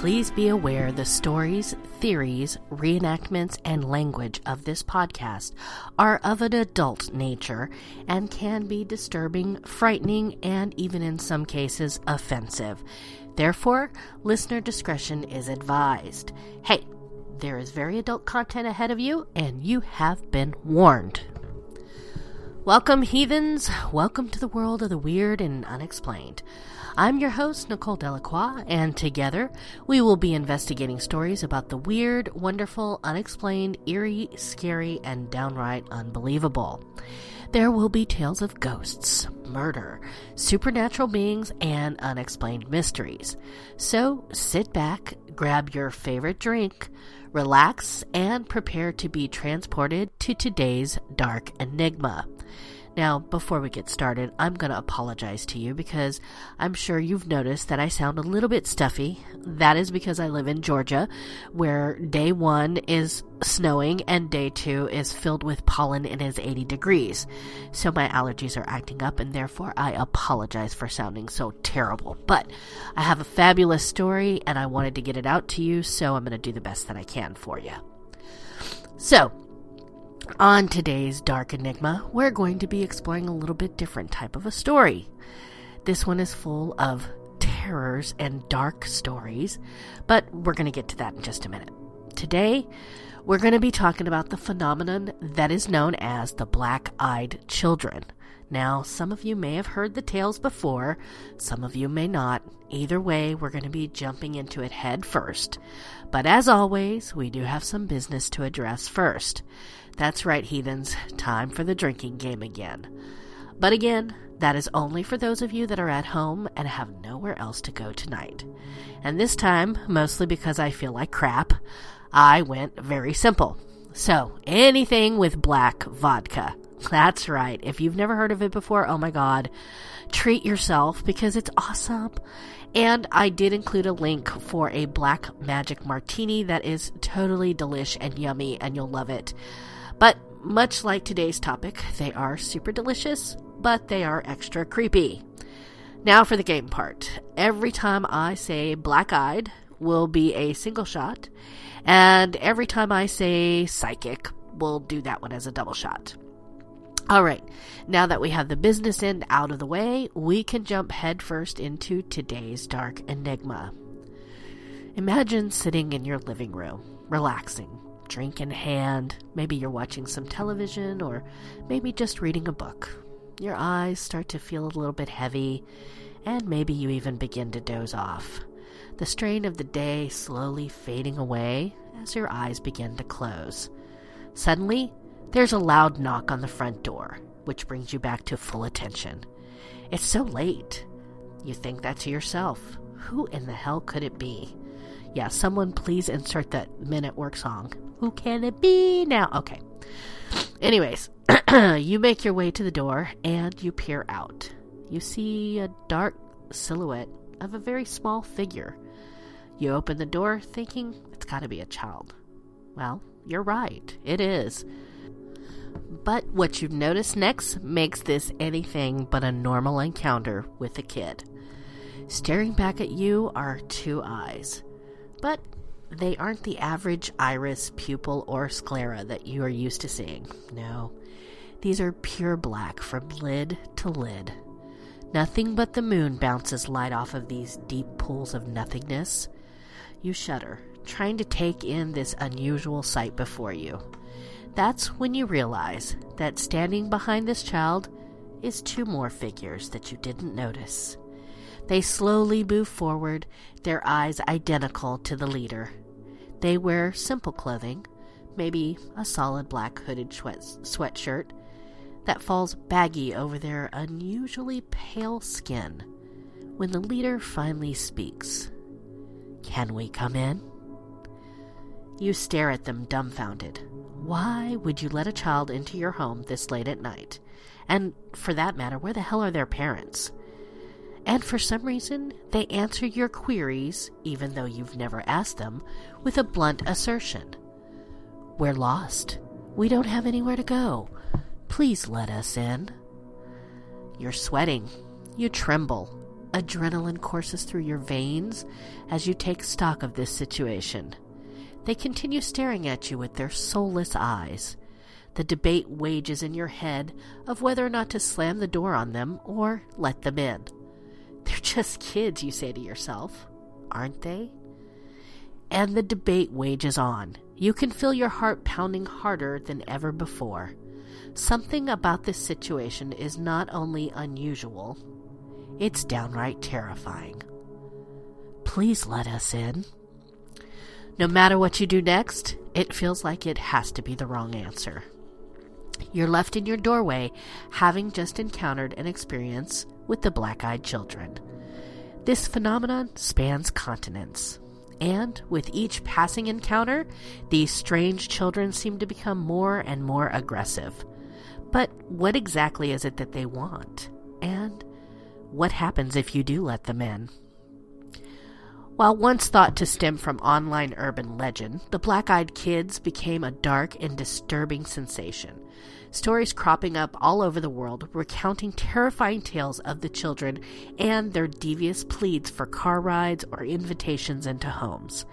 Please be aware the stories, theories, reenactments, and language of this podcast are of an adult nature and can be disturbing, frightening, and even in some cases offensive. Therefore, listener discretion is advised. Hey, there is very adult content ahead of you, and you have been warned. Welcome, heathens. Welcome to the world of the weird and unexplained. I'm your host, Nicole Delacroix, and together we will be investigating stories about the weird, wonderful, unexplained, eerie, scary, and downright unbelievable. There will be tales of ghosts, murder, supernatural beings, and unexplained mysteries. So sit back, grab your favorite drink, relax, and prepare to be transported to today's dark enigma. Now, before we get started, I'm going to apologize to you because I'm sure you've noticed that I sound a little bit stuffy. That is because I live in Georgia, where day one is snowing and day two is filled with pollen and is 80 degrees. So my allergies are acting up, and therefore I apologize for sounding so terrible. But I have a fabulous story, and I wanted to get it out to you, so I'm going to do the best that I can for you. So, on today's Dark Enigma, we're going to be exploring a little bit different type of a story. This one is full of terrors and dark stories, but we're going to get to that in just a minute. Today, we're going to be talking about the phenomenon that is known as the black eyed children. Now, some of you may have heard the tales before, some of you may not. Either way, we're going to be jumping into it head first. But as always, we do have some business to address first. That's right, heathens, time for the drinking game again. But again, that is only for those of you that are at home and have nowhere else to go tonight. And this time, mostly because I feel like crap, I went very simple. So, anything with black vodka. That's right. If you've never heard of it before, oh my god, treat yourself because it's awesome. And I did include a link for a black magic martini that is totally delish and yummy, and you'll love it. But much like today's topic, they are super delicious, but they are extra creepy. Now for the game part. Every time I say black eyed will be a single shot, and every time I say psychic, we'll do that one as a double shot. All right, now that we have the business end out of the way, we can jump headfirst into today's dark enigma. Imagine sitting in your living room, relaxing, drink in hand. Maybe you're watching some television or maybe just reading a book. Your eyes start to feel a little bit heavy, and maybe you even begin to doze off. The strain of the day slowly fading away as your eyes begin to close. Suddenly, there's a loud knock on the front door, which brings you back to full attention. It's so late. You think that to yourself. Who in the hell could it be? Yeah, someone please insert that Men at Work song. Who can it be now? Okay. Anyways, you make your way to the door and you peer out. You see a dark silhouette of a very small figure. You open the door thinking it's got to be a child. Well, you're right, it is. But what you notice next makes this anything but a normal encounter with a kid. Staring back at you are two eyes. But they aren't the average iris, pupil, or sclera that you are used to seeing. No, these are pure black from lid to lid. Nothing but the moon bounces light off of these deep pools of nothingness. You shudder, trying to take in this unusual sight before you. That's when you realize that standing behind this child is two more figures that you didn't notice. They slowly move forward, their eyes identical to the leader. They wear simple clothing, maybe a solid black hooded sweatshirt that falls baggy over their unusually pale skin. When the leader finally speaks, Can we come in? You stare at them dumbfounded. Why would you let a child into your home this late at night? And for that matter, where the hell are their parents? And for some reason, they answer your queries, even though you've never asked them, with a blunt assertion We're lost. We don't have anywhere to go. Please let us in. You're sweating. You tremble. Adrenaline courses through your veins as you take stock of this situation. They continue staring at you with their soulless eyes. The debate wages in your head of whether or not to slam the door on them or let them in. They're just kids, you say to yourself, aren't they? And the debate wages on. You can feel your heart pounding harder than ever before. Something about this situation is not only unusual, it's downright terrifying. Please let us in. No matter what you do next, it feels like it has to be the wrong answer. You're left in your doorway, having just encountered an experience with the black eyed children. This phenomenon spans continents, and with each passing encounter, these strange children seem to become more and more aggressive. But what exactly is it that they want? And what happens if you do let them in? While once thought to stem from online urban legend, the Black Eyed Kids became a dark and disturbing sensation. Stories cropping up all over the world recounting terrifying tales of the children and their devious pleads for car rides or invitations into homes.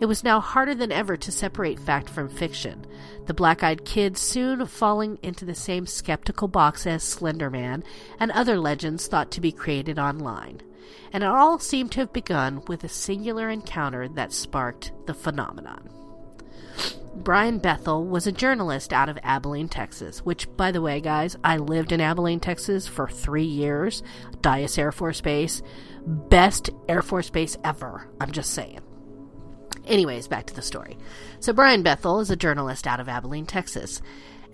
It was now harder than ever to separate fact from fiction, the black eyed kids soon falling into the same skeptical box as Slender Man and other legends thought to be created online and it all seemed to have begun with a singular encounter that sparked the phenomenon. Brian Bethel was a journalist out of Abilene, Texas, which, by the way, guys, I lived in Abilene, Texas for three years. Dyess Air Force Base. Best Air Force Base ever. I'm just saying. Anyways, back to the story. So, Brian Bethel is a journalist out of Abilene, Texas,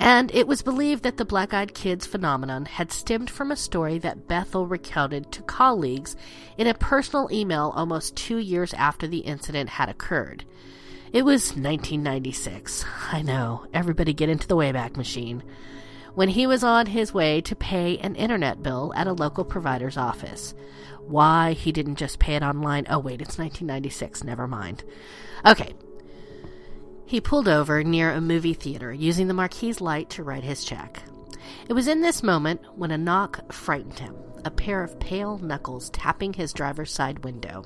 and it was believed that the black eyed kids phenomenon had stemmed from a story that Bethel recounted to colleagues in a personal email almost two years after the incident had occurred. It was 1996. I know, everybody get into the Wayback Machine. When he was on his way to pay an internet bill at a local provider's office. Why he didn't just pay it online? Oh, wait, it's 1996. Never mind. Okay, he pulled over near a movie theater, using the marquee's light to write his check. It was in this moment when a knock frightened him, a pair of pale knuckles tapping his driver's side window.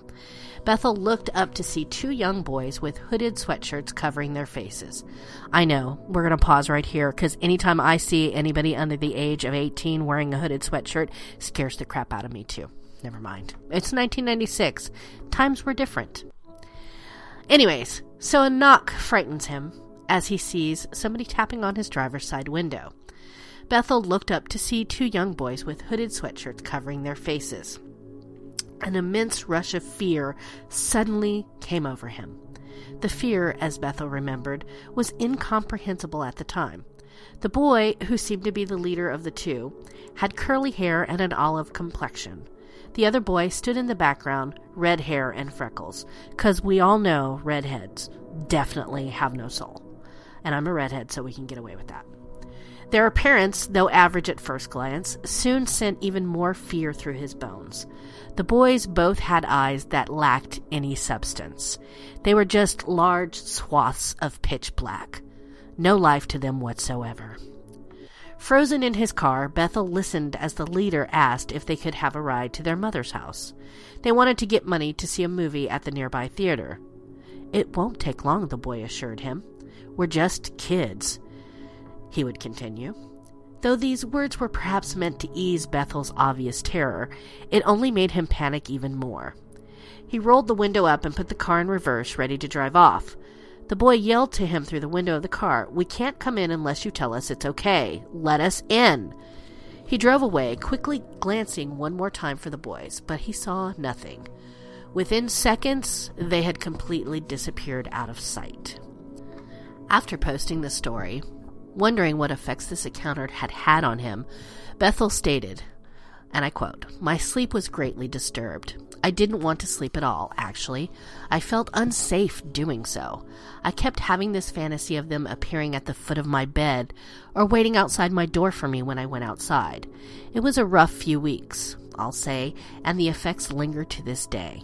Bethel looked up to see two young boys with hooded sweatshirts covering their faces. I know, we're going to pause right here because anytime I see anybody under the age of 18 wearing a hooded sweatshirt, scares the crap out of me too. Never mind. It's 1996. Times were different. Anyways, so a knock frightens him as he sees somebody tapping on his driver's side window. Bethel looked up to see two young boys with hooded sweatshirts covering their faces. An immense rush of fear suddenly came over him. The fear, as Bethel remembered, was incomprehensible at the time. The boy, who seemed to be the leader of the two, had curly hair and an olive complexion. The other boy stood in the background, red hair and freckles, because we all know redheads definitely have no soul. And I'm a redhead, so we can get away with that. Their appearance, though average at first glance, soon sent even more fear through his bones. The boys both had eyes that lacked any substance. They were just large swaths of pitch black. No life to them whatsoever. Frozen in his car, Bethel listened as the leader asked if they could have a ride to their mother's house. They wanted to get money to see a movie at the nearby theater. It won't take long, the boy assured him. We're just kids, he would continue. Though these words were perhaps meant to ease Bethel's obvious terror, it only made him panic even more. He rolled the window up and put the car in reverse, ready to drive off. The boy yelled to him through the window of the car, We can't come in unless you tell us it's okay. Let us in. He drove away, quickly glancing one more time for the boys, but he saw nothing. Within seconds, they had completely disappeared out of sight. After posting the story, wondering what effects this encounter had had on him, Bethel stated, and I quote, My sleep was greatly disturbed. I didn't want to sleep at all, actually. I felt unsafe doing so. I kept having this fantasy of them appearing at the foot of my bed or waiting outside my door for me when I went outside. It was a rough few weeks, I'll say, and the effects linger to this day.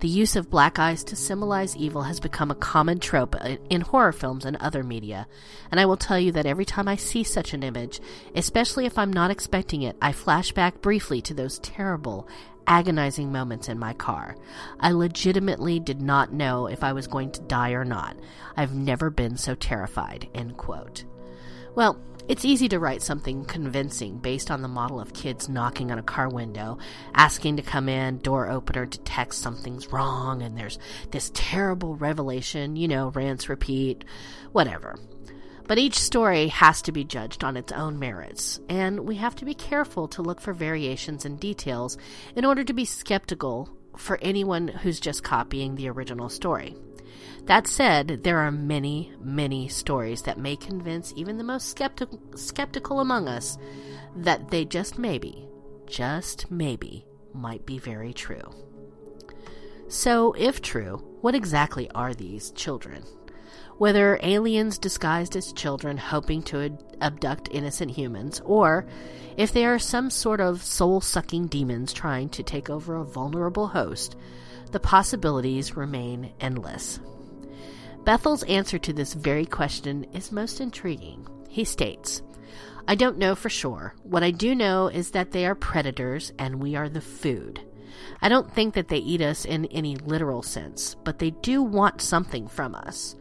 The use of black eyes to symbolize evil has become a common trope in horror films and other media, and I will tell you that every time I see such an image, especially if I'm not expecting it, I flash back briefly to those terrible, agonizing moments in my car. I legitimately did not know if I was going to die or not. I've never been so terrified. End quote. Well, it's easy to write something convincing based on the model of kids knocking on a car window, asking to come in, door opener detects something's wrong, and there's this terrible revelation, you know, rants repeat, whatever. But each story has to be judged on its own merits, and we have to be careful to look for variations and details in order to be skeptical for anyone who's just copying the original story. That said, there are many, many stories that may convince even the most skeptical, skeptical among us that they just maybe, just maybe, might be very true. So, if true, what exactly are these children? Whether aliens disguised as children hoping to abduct innocent humans, or if they are some sort of soul sucking demons trying to take over a vulnerable host, the possibilities remain endless. Bethel's answer to this very question is most intriguing. He states, I don't know for sure. What I do know is that they are predators and we are the food. I don't think that they eat us in any literal sense, but they do want something from us.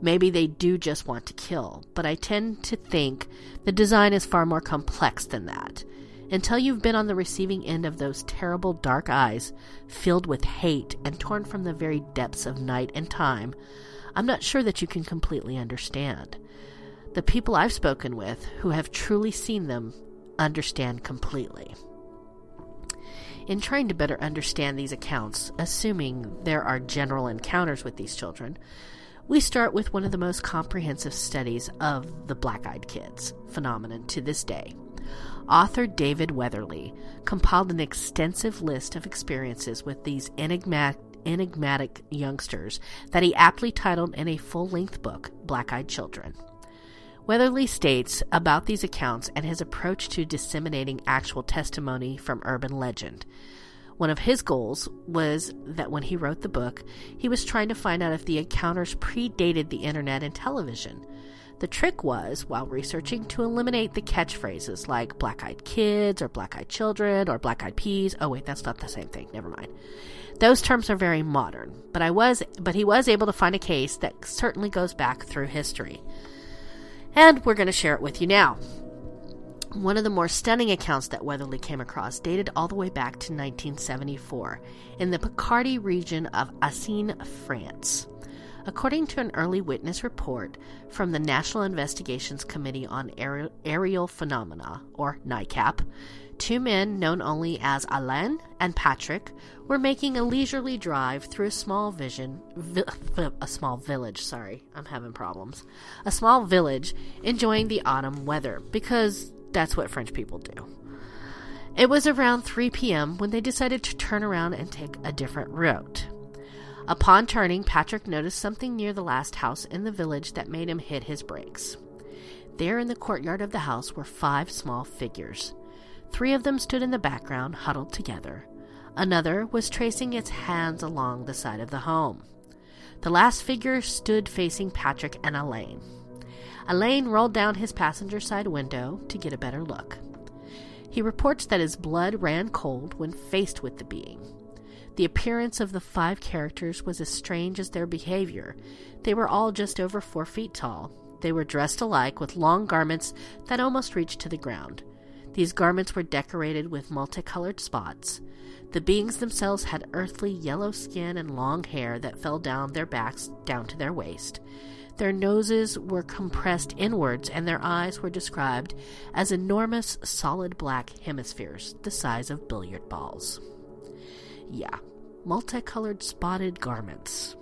Maybe they do just want to kill, but I tend to think the design is far more complex than that. Until you've been on the receiving end of those terrible dark eyes, filled with hate and torn from the very depths of night and time, I'm not sure that you can completely understand. The people I've spoken with who have truly seen them understand completely. In trying to better understand these accounts, assuming there are general encounters with these children, we start with one of the most comprehensive studies of the black eyed kids phenomenon to this day. Author David Weatherly compiled an extensive list of experiences with these enigmatic, enigmatic youngsters that he aptly titled in a full length book, Black Eyed Children. Weatherly states about these accounts and his approach to disseminating actual testimony from urban legend. One of his goals was that when he wrote the book, he was trying to find out if the encounters predated the internet and television. The trick was, while researching, to eliminate the catchphrases like black eyed kids or black eyed children or black eyed peas. Oh, wait, that's not the same thing. Never mind. Those terms are very modern, but I was but he was able to find a case that certainly goes back through history. And we're going to share it with you now. One of the more stunning accounts that Weatherly came across dated all the way back to 1974 in the Picardy region of Assen, France. According to an early witness report from the National Investigations Committee on Aerial Phenomena, or NICAP, two men known only as Alain and Patrick were making a leisurely drive through a small vision, vi- a small village. Sorry, I'm having problems. A small village, enjoying the autumn weather because that's what French people do. It was around 3 p.m. when they decided to turn around and take a different route. Upon turning, Patrick noticed something near the last house in the village that made him hit his brakes. There in the courtyard of the house were five small figures. Three of them stood in the background, huddled together. Another was tracing its hands along the side of the home. The last figure stood facing Patrick and Elaine. Alain rolled down his passenger side window to get a better look. He reports that his blood ran cold when faced with the being. The appearance of the five characters was as strange as their behavior. They were all just over four feet tall. They were dressed alike with long garments that almost reached to the ground. These garments were decorated with multicolored spots. The beings themselves had earthly yellow skin and long hair that fell down their backs down to their waist. Their noses were compressed inwards, and their eyes were described as enormous solid black hemispheres the size of billiard balls. Yeah, multicolored spotted garments.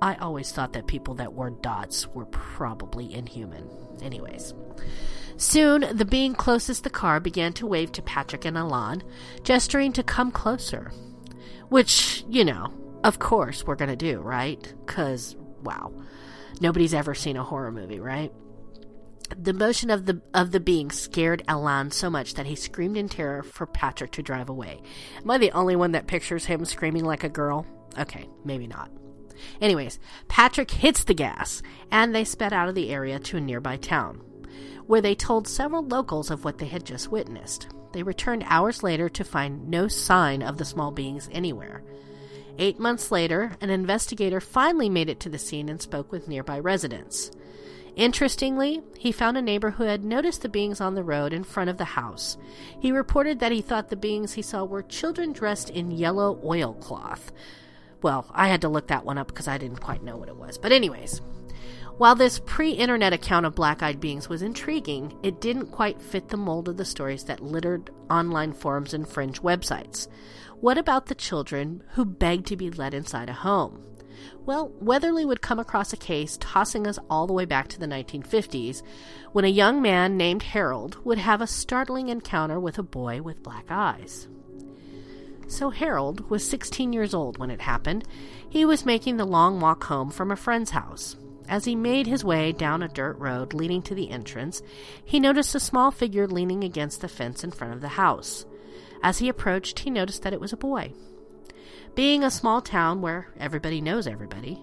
I always thought that people that wore dots were probably inhuman. Anyways. Soon, the being closest the car began to wave to Patrick and Alain, gesturing to come closer. Which, you know, of course we're to do, right? Because, wow. Nobody's ever seen a horror movie, right? The motion of the of the being scared Alan so much that he screamed in terror for Patrick to drive away. Am I the only one that pictures him screaming like a girl? Okay, maybe not. Anyways, Patrick hits the gas, and they sped out of the area to a nearby town, where they told several locals of what they had just witnessed. They returned hours later to find no sign of the small beings anywhere. Eight months later, an investigator finally made it to the scene and spoke with nearby residents. Interestingly, he found a neighbor who had noticed the beings on the road in front of the house. He reported that he thought the beings he saw were children dressed in yellow oilcloth. Well, I had to look that one up because I didn't quite know what it was. But, anyways, while this pre internet account of black eyed beings was intriguing, it didn't quite fit the mold of the stories that littered online forums and fringe websites. What about the children who begged to be let inside a home? Well, Weatherly would come across a case tossing us all the way back to the 1950s when a young man named Harold would have a startling encounter with a boy with black eyes. So, Harold was 16 years old when it happened. He was making the long walk home from a friend's house. As he made his way down a dirt road leading to the entrance, he noticed a small figure leaning against the fence in front of the house. As he approached, he noticed that it was a boy. Being a small town where everybody knows everybody,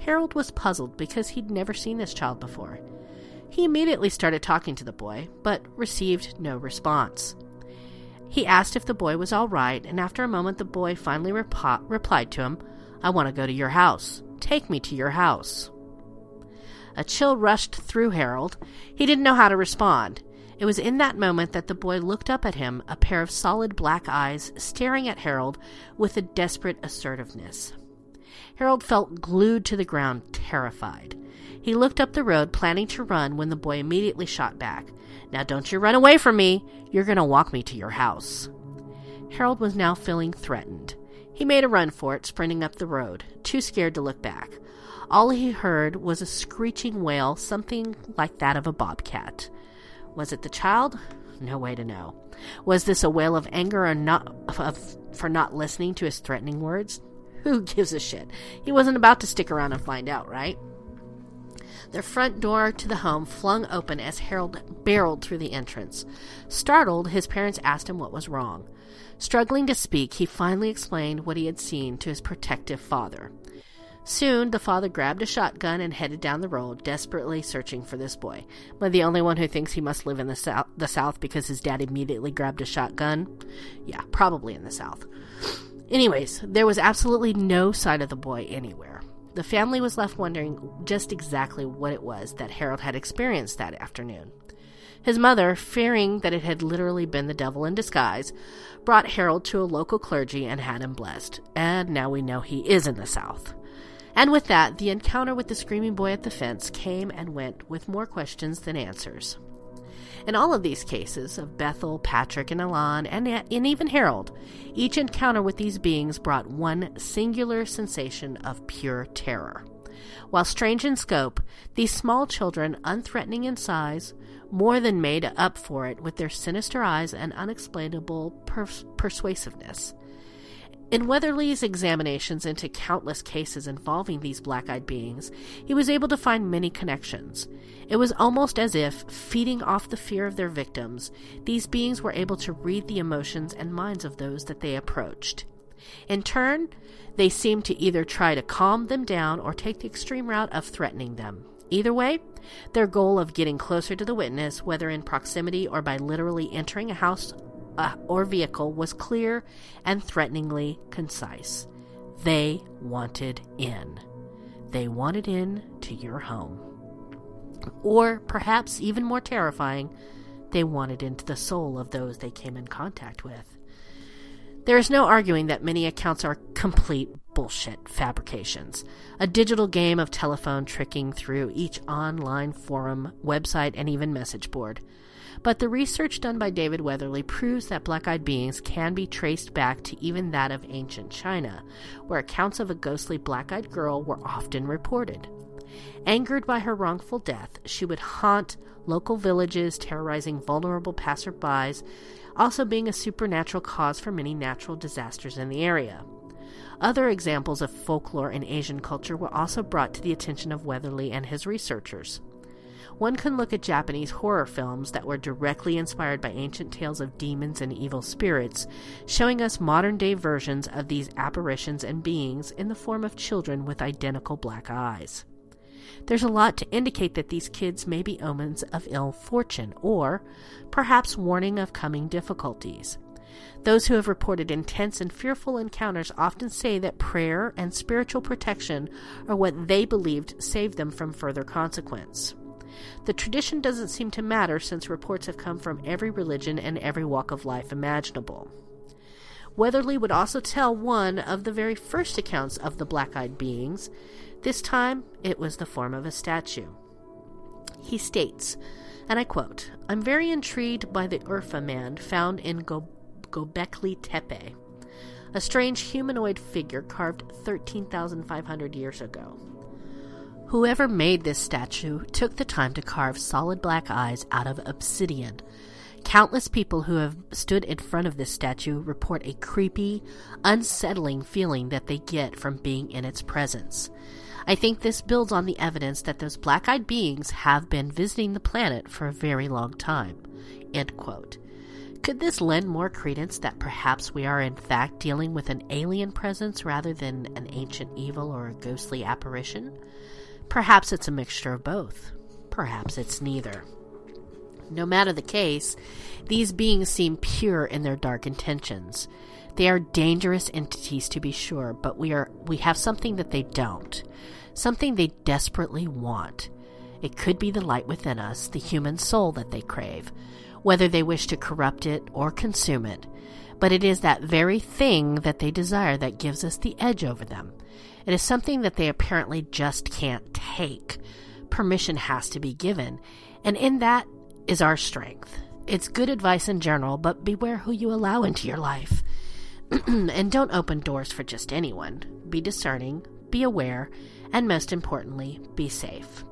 Harold was puzzled because he'd never seen this child before. He immediately started talking to the boy, but received no response. He asked if the boy was all right, and after a moment, the boy finally rep- replied to him, I want to go to your house. Take me to your house. A chill rushed through Harold. He didn't know how to respond. It was in that moment that the boy looked up at him, a pair of solid black eyes staring at Harold with a desperate assertiveness. Harold felt glued to the ground, terrified. He looked up the road, planning to run, when the boy immediately shot back. Now don't you run away from me! You're going to walk me to your house. Harold was now feeling threatened. He made a run for it, sprinting up the road, too scared to look back. All he heard was a screeching wail, something like that of a bobcat. Was it the child? No way to know. Was this a wail of anger or not of, for not listening to his threatening words? Who gives a shit? He wasn't about to stick around and find out, right? The front door to the home flung open as Harold barreled through the entrance. Startled, his parents asked him what was wrong. Struggling to speak, he finally explained what he had seen to his protective father. Soon, the father grabbed a shotgun and headed down the road, desperately searching for this boy. Am I the only one who thinks he must live in the south, the south because his dad immediately grabbed a shotgun? Yeah, probably in the south. Anyways, there was absolutely no sign of the boy anywhere. The family was left wondering just exactly what it was that Harold had experienced that afternoon. His mother, fearing that it had literally been the devil in disguise, brought Harold to a local clergy and had him blessed. And now we know he is in the South. And with that, the encounter with the screaming boy at the fence came and went with more questions than answers. In all of these cases of Bethel, Patrick, and Elan, and, and even Harold, each encounter with these beings brought one singular sensation of pure terror. While strange in scope, these small children, unthreatening in size, more than made up for it with their sinister eyes and unexplainable pers- persuasiveness. In Weatherly's examinations into countless cases involving these black eyed beings, he was able to find many connections. It was almost as if, feeding off the fear of their victims, these beings were able to read the emotions and minds of those that they approached. In turn, they seemed to either try to calm them down or take the extreme route of threatening them. Either way, their goal of getting closer to the witness, whether in proximity or by literally entering a house uh, or vehicle was clear and threateningly concise. They wanted in. They wanted in to your home. Or perhaps even more terrifying, they wanted into the soul of those they came in contact with. There is no arguing that many accounts are complete bullshit fabrications, a digital game of telephone tricking through each online forum, website, and even message board. But the research done by David Weatherly proves that black eyed beings can be traced back to even that of ancient China, where accounts of a ghostly black eyed girl were often reported. Angered by her wrongful death, she would haunt local villages, terrorizing vulnerable passerbys, also being a supernatural cause for many natural disasters in the area. Other examples of folklore in Asian culture were also brought to the attention of Weatherly and his researchers one can look at Japanese horror films that were directly inspired by ancient tales of demons and evil spirits, showing us modern day versions of these apparitions and beings in the form of children with identical black eyes. There's a lot to indicate that these kids may be omens of ill fortune or perhaps warning of coming difficulties. Those who have reported intense and fearful encounters often say that prayer and spiritual protection are what they believed saved them from further consequence. The tradition doesn't seem to matter since reports have come from every religion and every walk of life imaginable. Weatherly would also tell one of the very first accounts of the black eyed beings. This time, it was the form of a statue. He states, and I quote, I'm very intrigued by the Urfa man found in Go- Gobekli Tepe, a strange humanoid figure carved 13,500 years ago. Whoever made this statue took the time to carve solid black eyes out of obsidian. Countless people who have stood in front of this statue report a creepy, unsettling feeling that they get from being in its presence. I think this builds on the evidence that those black eyed beings have been visiting the planet for a very long time. Could this lend more credence that perhaps we are in fact dealing with an alien presence rather than an ancient evil or a ghostly apparition? Perhaps it's a mixture of both. Perhaps it's neither. No matter the case, these beings seem pure in their dark intentions. They are dangerous entities to be sure, but we are we have something that they don't. Something they desperately want. It could be the light within us, the human soul that they crave, whether they wish to corrupt it or consume it. But it is that very thing that they desire that gives us the edge over them. It is something that they apparently just can't take. Permission has to be given, and in that is our strength. It's good advice in general, but beware who you allow into your life. and don't open doors for just anyone. Be discerning, be aware, and most importantly, be safe.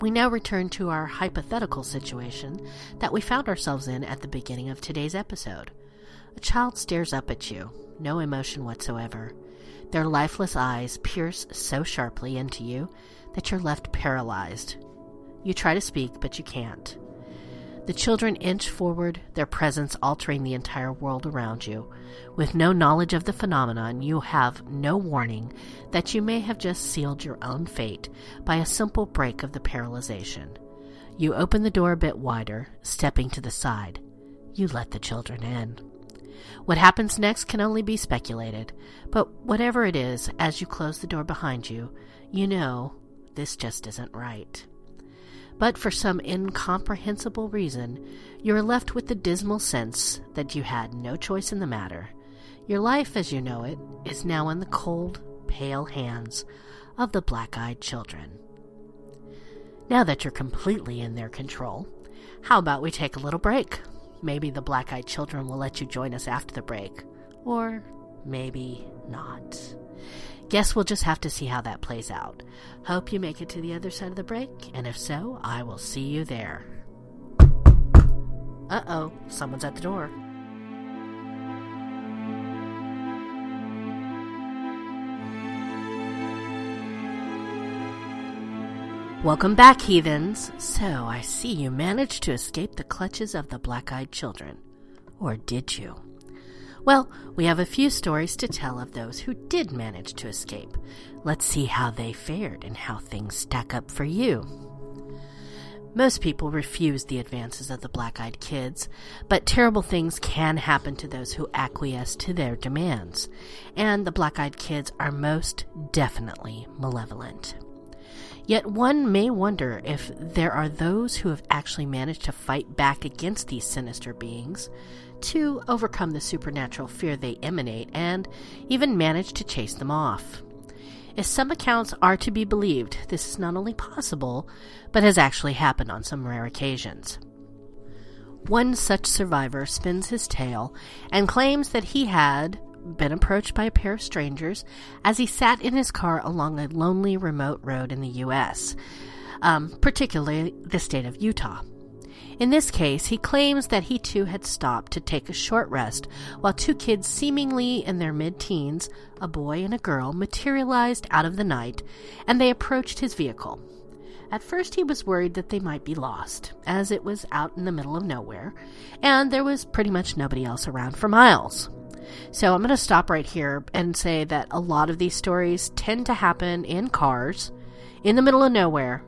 We now return to our hypothetical situation that we found ourselves in at the beginning of today's episode. A child stares up at you, no emotion whatsoever. Their lifeless eyes pierce so sharply into you that you're left paralyzed. You try to speak, but you can't. The children inch forward, their presence altering the entire world around you. With no knowledge of the phenomenon, you have no warning that you may have just sealed your own fate by a simple break of the paralyzation. You open the door a bit wider, stepping to the side. You let the children in. What happens next can only be speculated, but whatever it is, as you close the door behind you, you know this just isn't right. But for some incomprehensible reason, you are left with the dismal sense that you had no choice in the matter. Your life, as you know it, is now in the cold, pale hands of the black eyed children. Now that you're completely in their control, how about we take a little break? Maybe the black eyed children will let you join us after the break. Or maybe not. Guess we'll just have to see how that plays out. Hope you make it to the other side of the break, and if so, I will see you there. Uh oh, someone's at the door. Welcome back, heathens. So, I see you managed to escape the clutches of the black eyed children. Or did you? Well, we have a few stories to tell of those who did manage to escape. Let's see how they fared and how things stack up for you. Most people refuse the advances of the black eyed kids, but terrible things can happen to those who acquiesce to their demands, and the black eyed kids are most definitely malevolent. Yet one may wonder if there are those who have actually managed to fight back against these sinister beings, to overcome the supernatural fear they emanate, and even manage to chase them off. If some accounts are to be believed, this is not only possible, but has actually happened on some rare occasions. One such survivor spins his tale and claims that he had been approached by a pair of strangers as he sat in his car along a lonely, remote road in the U.S., um, particularly the state of Utah. In this case, he claims that he too had stopped to take a short rest while two kids, seemingly in their mid teens, a boy and a girl, materialized out of the night and they approached his vehicle. At first, he was worried that they might be lost, as it was out in the middle of nowhere, and there was pretty much nobody else around for miles. So I'm going to stop right here and say that a lot of these stories tend to happen in cars, in the middle of nowhere,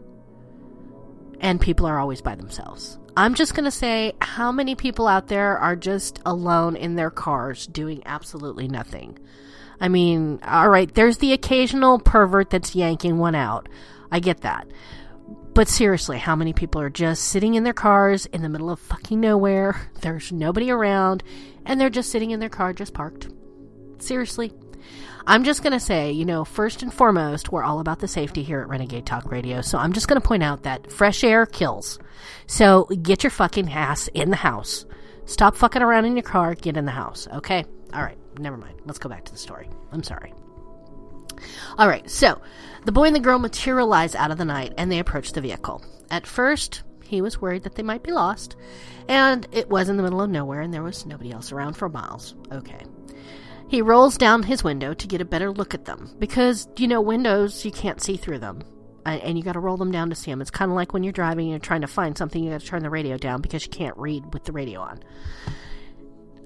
and people are always by themselves. I'm just going to say how many people out there are just alone in their cars doing absolutely nothing. I mean, all right, there's the occasional pervert that's yanking one out. I get that. But seriously, how many people are just sitting in their cars in the middle of fucking nowhere? There's nobody around, and they're just sitting in their car, just parked. Seriously. I'm just going to say, you know, first and foremost, we're all about the safety here at Renegade Talk Radio. So I'm just going to point out that fresh air kills. So get your fucking ass in the house. Stop fucking around in your car. Get in the house. Okay? All right. Never mind. Let's go back to the story. I'm sorry. All right. So the boy and the girl materialize out of the night and they approach the vehicle. At first, he was worried that they might be lost, and it was in the middle of nowhere and there was nobody else around for miles. Okay. He rolls down his window to get a better look at them because, you know, windows, you can't see through them. And you got to roll them down to see them. It's kind of like when you're driving and you're trying to find something, you got to turn the radio down because you can't read with the radio on.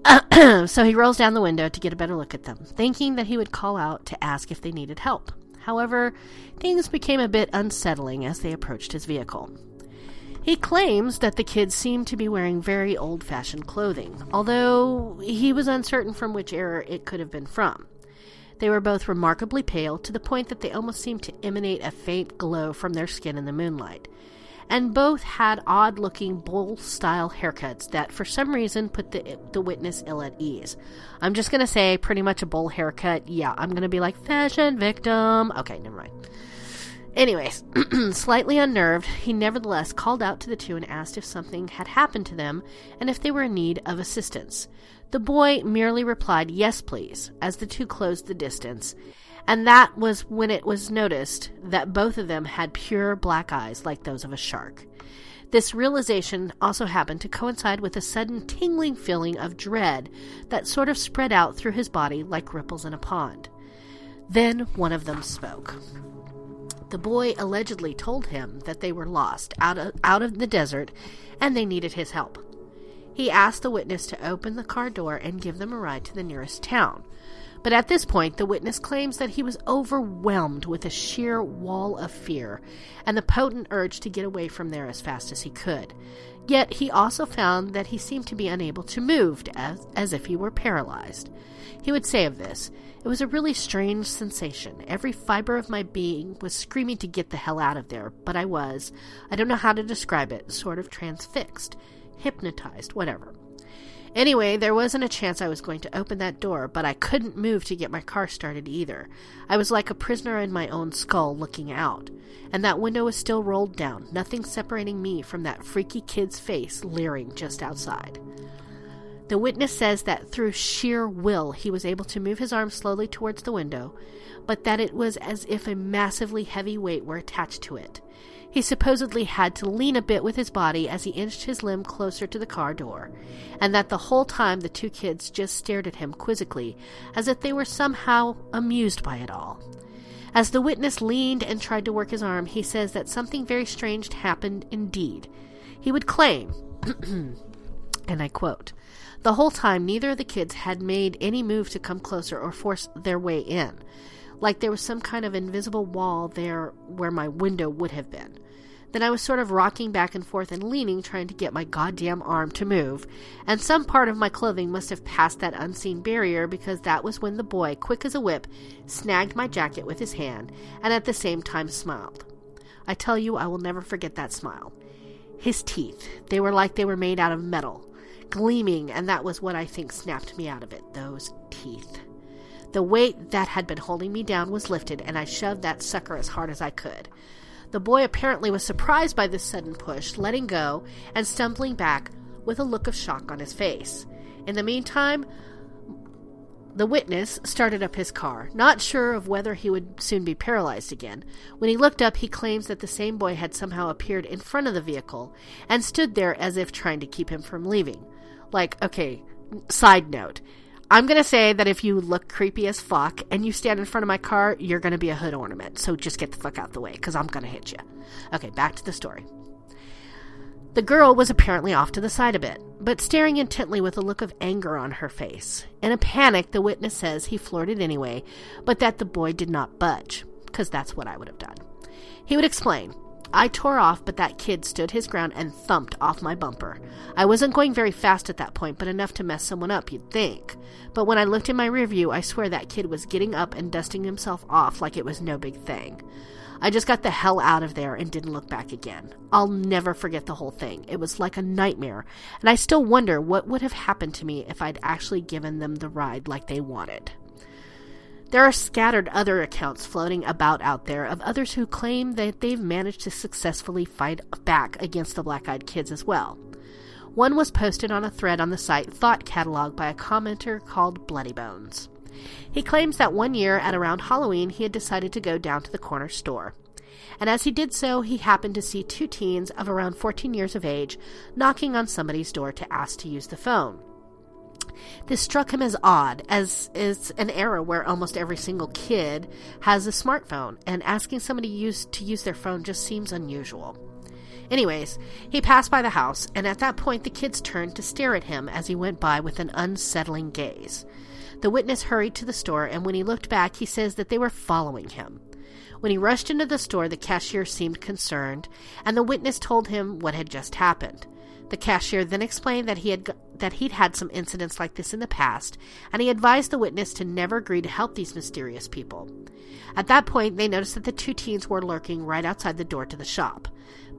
so he rolls down the window to get a better look at them, thinking that he would call out to ask if they needed help. However, things became a bit unsettling as they approached his vehicle. He claims that the kids seemed to be wearing very old fashioned clothing, although he was uncertain from which era it could have been from. They were both remarkably pale to the point that they almost seemed to emanate a faint glow from their skin in the moonlight. And both had odd looking bowl style haircuts that for some reason put the, the witness ill at ease. I'm just going to say pretty much a bowl haircut. Yeah, I'm going to be like fashion victim. Okay, never mind. Anyways, slightly unnerved, he nevertheless called out to the two and asked if something had happened to them and if they were in need of assistance. The boy merely replied, Yes, please, as the two closed the distance, and that was when it was noticed that both of them had pure black eyes like those of a shark. This realization also happened to coincide with a sudden tingling feeling of dread that sort of spread out through his body like ripples in a pond. Then one of them spoke. The boy allegedly told him that they were lost out of, out of the desert and they needed his help. He asked the witness to open the car door and give them a ride to the nearest town. But at this point, the witness claims that he was overwhelmed with a sheer wall of fear and the potent urge to get away from there as fast as he could. Yet he also found that he seemed to be unable to move, as, as if he were paralyzed. He would say of this, it was a really strange sensation. Every fiber of my being was screaming to get the hell out of there, but I was, I don't know how to describe it, sort of transfixed, hypnotized, whatever. Anyway, there wasn't a chance I was going to open that door, but I couldn't move to get my car started either. I was like a prisoner in my own skull looking out, and that window was still rolled down, nothing separating me from that freaky kid's face leering just outside. The witness says that through sheer will he was able to move his arm slowly towards the window, but that it was as if a massively heavy weight were attached to it. He supposedly had to lean a bit with his body as he inched his limb closer to the car door, and that the whole time the two kids just stared at him quizzically, as if they were somehow amused by it all. As the witness leaned and tried to work his arm, he says that something very strange happened indeed. He would claim, and I quote, the whole time, neither of the kids had made any move to come closer or force their way in, like there was some kind of invisible wall there where my window would have been. Then I was sort of rocking back and forth and leaning, trying to get my goddamn arm to move, and some part of my clothing must have passed that unseen barrier because that was when the boy, quick as a whip, snagged my jacket with his hand and at the same time smiled. I tell you, I will never forget that smile. His teeth, they were like they were made out of metal gleaming, and that was what I think snapped me out of it those teeth. The weight that had been holding me down was lifted, and I shoved that sucker as hard as I could. The boy apparently was surprised by this sudden push, letting go and stumbling back with a look of shock on his face. In the meantime, the witness started up his car, not sure of whether he would soon be paralyzed again. When he looked up, he claims that the same boy had somehow appeared in front of the vehicle and stood there as if trying to keep him from leaving. Like, okay, side note. I'm going to say that if you look creepy as fuck and you stand in front of my car, you're going to be a hood ornament. So just get the fuck out the way because I'm going to hit you. Okay, back to the story. The girl was apparently off to the side a bit, but staring intently with a look of anger on her face. In a panic, the witness says he it anyway, but that the boy did not budge, because that's what I would have done. He would explain. I tore off, but that kid stood his ground and thumped off my bumper. I wasn't going very fast at that point, but enough to mess someone up, you'd think. But when I looked in my rear view, I swear that kid was getting up and dusting himself off like it was no big thing. I just got the hell out of there and didn't look back again. I'll never forget the whole thing. It was like a nightmare, and I still wonder what would have happened to me if I'd actually given them the ride like they wanted. There are scattered other accounts floating about out there of others who claim that they've managed to successfully fight back against the black eyed kids as well. One was posted on a thread on the site Thought Catalog by a commenter called Bloody Bones. He claims that one year at around Halloween he had decided to go down to the corner store. And as he did so, he happened to see two teens of around 14 years of age knocking on somebody's door to ask to use the phone. This struck him as odd, as it's an era where almost every single kid has a smartphone, and asking somebody use, to use their phone just seems unusual. Anyways, he passed by the house, and at that point the kids turned to stare at him as he went by with an unsettling gaze. The witness hurried to the store, and when he looked back, he says that they were following him. When he rushed into the store, the cashier seemed concerned, and the witness told him what had just happened. The cashier then explained that he had that he'd had some incidents like this in the past, and he advised the witness to never agree to help these mysterious people. At that point, they noticed that the two teens were lurking right outside the door to the shop.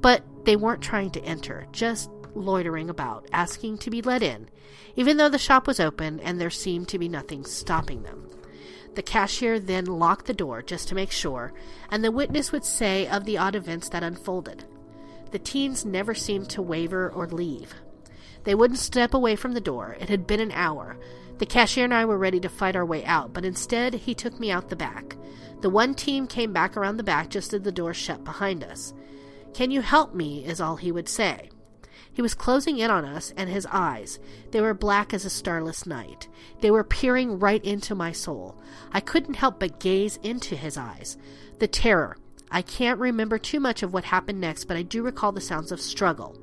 But they weren't trying to enter, just loitering about, asking to be let in, even though the shop was open and there seemed to be nothing stopping them. The cashier then locked the door just to make sure, and the witness would say of the odd events that unfolded. The teens never seemed to waver or leave. They wouldn't step away from the door. It had been an hour. The cashier and I were ready to fight our way out, but instead he took me out the back. The one team came back around the back just as the door shut behind us. Can you help me? is all he would say. He was closing in on us, and his eyes, they were black as a starless night. They were peering right into my soul. I couldn't help but gaze into his eyes. The terror, I can't remember too much of what happened next, but I do recall the sounds of struggle.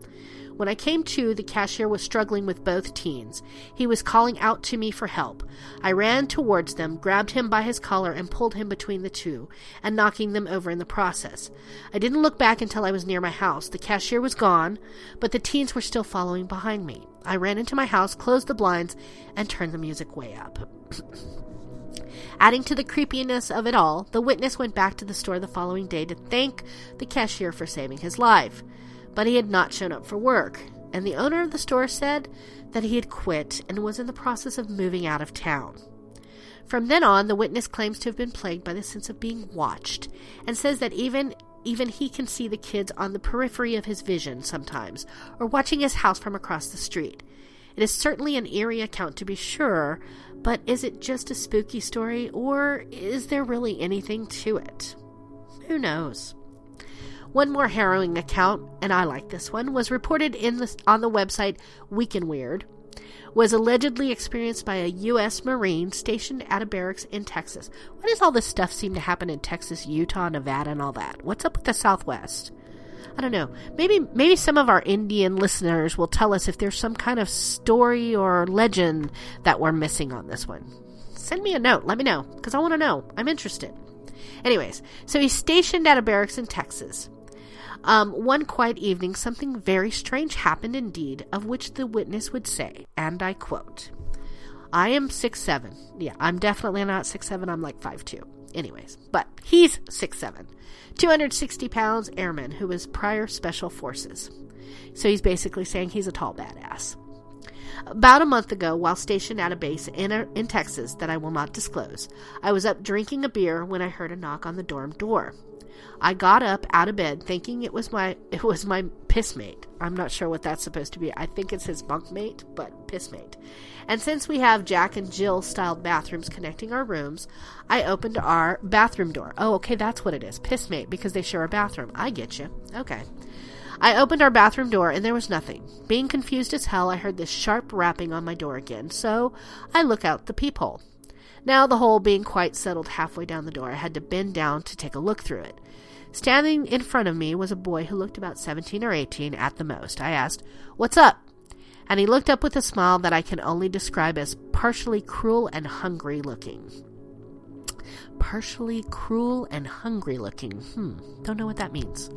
When I came to, the cashier was struggling with both teens. He was calling out to me for help. I ran towards them, grabbed him by his collar, and pulled him between the two, and knocking them over in the process. I didn't look back until I was near my house. The cashier was gone, but the teens were still following behind me. I ran into my house, closed the blinds, and turned the music way up. Adding to the creepiness of it all, the witness went back to the store the following day to thank the cashier for saving his life. But he had not shown up for work, and the owner of the store said that he had quit and was in the process of moving out of town. From then on, the witness claims to have been plagued by the sense of being watched, and says that even even he can see the kids on the periphery of his vision sometimes, or watching his house from across the street. It is certainly an eerie account to be sure, but is it just a spooky story, or is there really anything to it? Who knows? One more harrowing account, and I like this one, was reported in the, on the website Week in Weird. Was allegedly experienced by a U.S. Marine stationed at a barracks in Texas. Why does all this stuff seem to happen in Texas, Utah, Nevada, and all that? What's up with the Southwest? I don't know. Maybe maybe some of our Indian listeners will tell us if there's some kind of story or legend that we're missing on this one. Send me a note. Let me know because I want to know. I'm interested. Anyways, so he's stationed at a barracks in Texas. Um, one quiet evening, something very strange happened indeed, of which the witness would say, and I quote, I am six seven. Yeah, I'm definitely not six seven. I'm like five two. Anyways, but he's six seven. 260 pounds airman who was prior special forces. So he's basically saying he's a tall badass. About a month ago, while stationed at a base in, a, in Texas that I will not disclose, I was up drinking a beer when I heard a knock on the dorm door. I got up out of bed thinking it was my it was my pissmate. I'm not sure what that's supposed to be. I think it's his bunkmate, but pissmate. And since we have Jack and Jill styled bathrooms connecting our rooms, I opened our bathroom door. Oh, okay, that's what it is. Pissmate because they share a bathroom. I get you. Okay. I opened our bathroom door and there was nothing. Being confused as hell, I heard this sharp rapping on my door again, so I look out the peephole. Now, the hole being quite settled halfway down the door, I had to bend down to take a look through it. Standing in front of me was a boy who looked about 17 or 18 at the most. I asked, What's up? And he looked up with a smile that I can only describe as partially cruel and hungry looking. Partially cruel and hungry looking. Hmm, don't know what that means.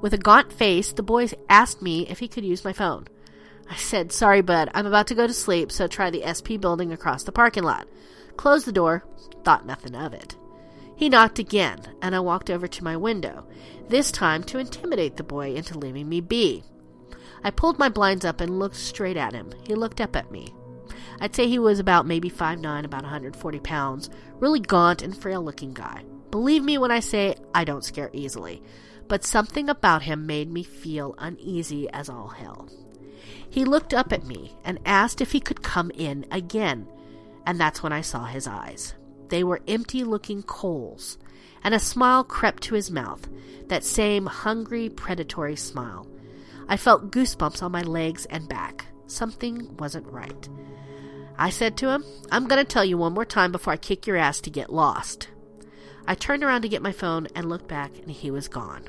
With a gaunt face, the boy asked me if he could use my phone. I said, Sorry, bud, I'm about to go to sleep, so try the SP building across the parking lot. Closed the door, thought nothing of it. He knocked again, and I walked over to my window, this time to intimidate the boy into leaving me be. I pulled my blinds up and looked straight at him. He looked up at me. I'd say he was about maybe 5'9, about 140 pounds, really gaunt and frail looking guy. Believe me when I say I don't scare easily, but something about him made me feel uneasy as all hell. He looked up at me and asked if he could come in again, and that's when I saw his eyes. They were empty looking coals, and a smile crept to his mouth, that same hungry, predatory smile. I felt goosebumps on my legs and back. Something wasn't right. I said to him, I'm going to tell you one more time before I kick your ass to get lost. I turned around to get my phone and looked back, and he was gone.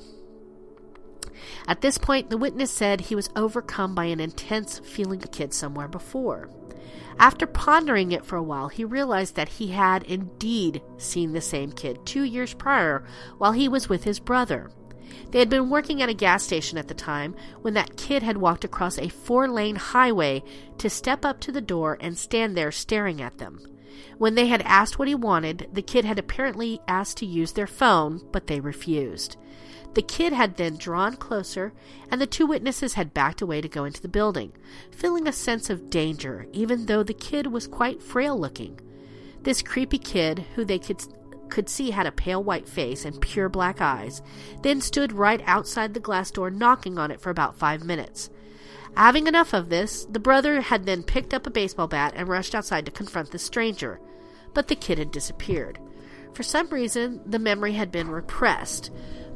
At this point, the witness said he was overcome by an intense feeling of kid somewhere before. After pondering it for a while, he realized that he had indeed seen the same kid two years prior while he was with his brother. They had been working at a gas station at the time when that kid had walked across a four lane highway to step up to the door and stand there staring at them. When they had asked what he wanted, the kid had apparently asked to use their phone, but they refused. The kid had then drawn closer, and the two witnesses had backed away to go into the building, feeling a sense of danger, even though the kid was quite frail looking. This creepy kid, who they could could see had a pale white face and pure black eyes, then stood right outside the glass door knocking on it for about five minutes. Having enough of this, the brother had then picked up a baseball bat and rushed outside to confront the stranger, but the kid had disappeared. For some reason, the memory had been repressed,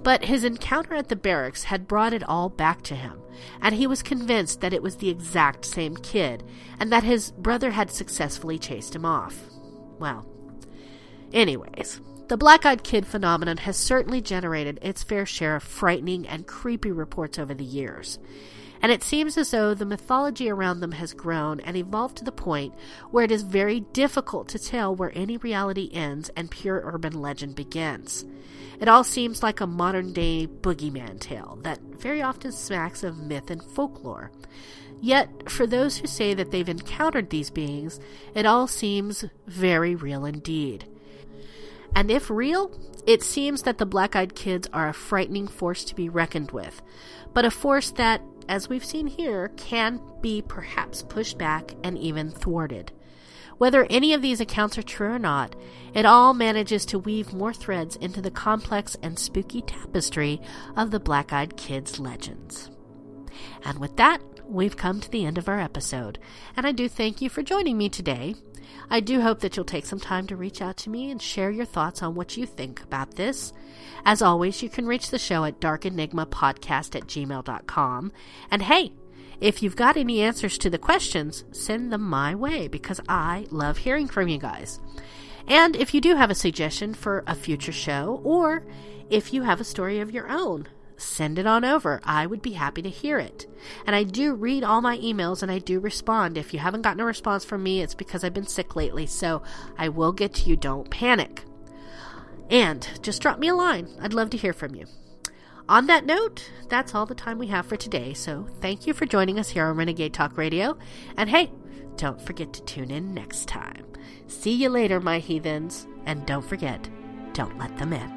but his encounter at the barracks had brought it all back to him, and he was convinced that it was the exact same kid, and that his brother had successfully chased him off. Well, anyways, the black eyed kid phenomenon has certainly generated its fair share of frightening and creepy reports over the years and it seems as though the mythology around them has grown and evolved to the point where it is very difficult to tell where any reality ends and pure urban legend begins. It all seems like a modern day boogeyman tale that very often smacks of myth and folklore. Yet, for those who say that they've encountered these beings, it all seems very real indeed. And if real, it seems that the black eyed kids are a frightening force to be reckoned with, but a force that, as we've seen here, can be perhaps pushed back and even thwarted. Whether any of these accounts are true or not, it all manages to weave more threads into the complex and spooky tapestry of the Black Eyed Kids legends. And with that, we've come to the end of our episode, and I do thank you for joining me today. I do hope that you'll take some time to reach out to me and share your thoughts on what you think about this. As always, you can reach the show at darkenigmapodcast at gmail.com. And hey, if you've got any answers to the questions, send them my way because I love hearing from you guys. And if you do have a suggestion for a future show, or if you have a story of your own, send it on over. I would be happy to hear it. And I do read all my emails and I do respond. If you haven't gotten a response from me, it's because I've been sick lately, so I will get to you. Don't panic. And just drop me a line. I'd love to hear from you. On that note, that's all the time we have for today, so thank you for joining us here on Renegade Talk Radio. And hey, don't forget to tune in next time. See you later, my heathens, and don't forget, don't let them in.